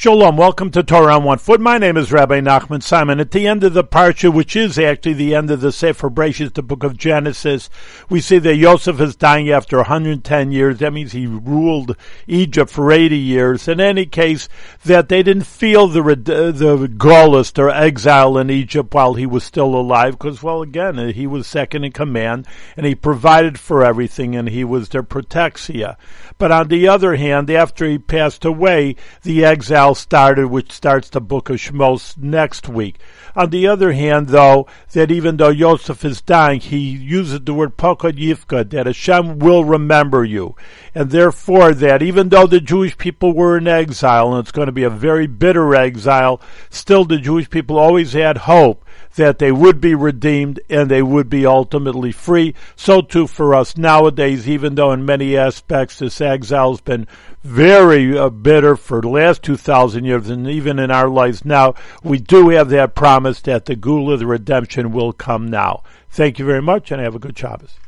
Shalom, welcome to Torah on One Foot. My name is Rabbi Nachman Simon. At the end of the parsha, which is actually the end of the Sefer Bereshit, the book of Genesis, we see that Yosef is dying after 110 years. That means he ruled Egypt for 80 years. In any case, that they didn't feel the uh, the galus or exile in Egypt while he was still alive, because well, again, uh, he was second in command and he provided for everything, and he was their protexia. But on the other hand, after he passed away, the exile started, which starts the book of Shmos next week. On the other hand, though, that even though Yosef is dying, he uses the word Pokod Yifkod, that Hashem will remember you. And therefore, that even though the Jewish people were in exile, and it's going to be a very bitter exile, still the Jewish people always had hope that they would be redeemed and they would be ultimately free. So too for us nowadays, even though in many aspects this exile has been very uh, bitter for the last 2,000 years and even in our lives now, we do have that promise that the Geula, the redemption, will come now. Thank you very much and have a good Shabbos.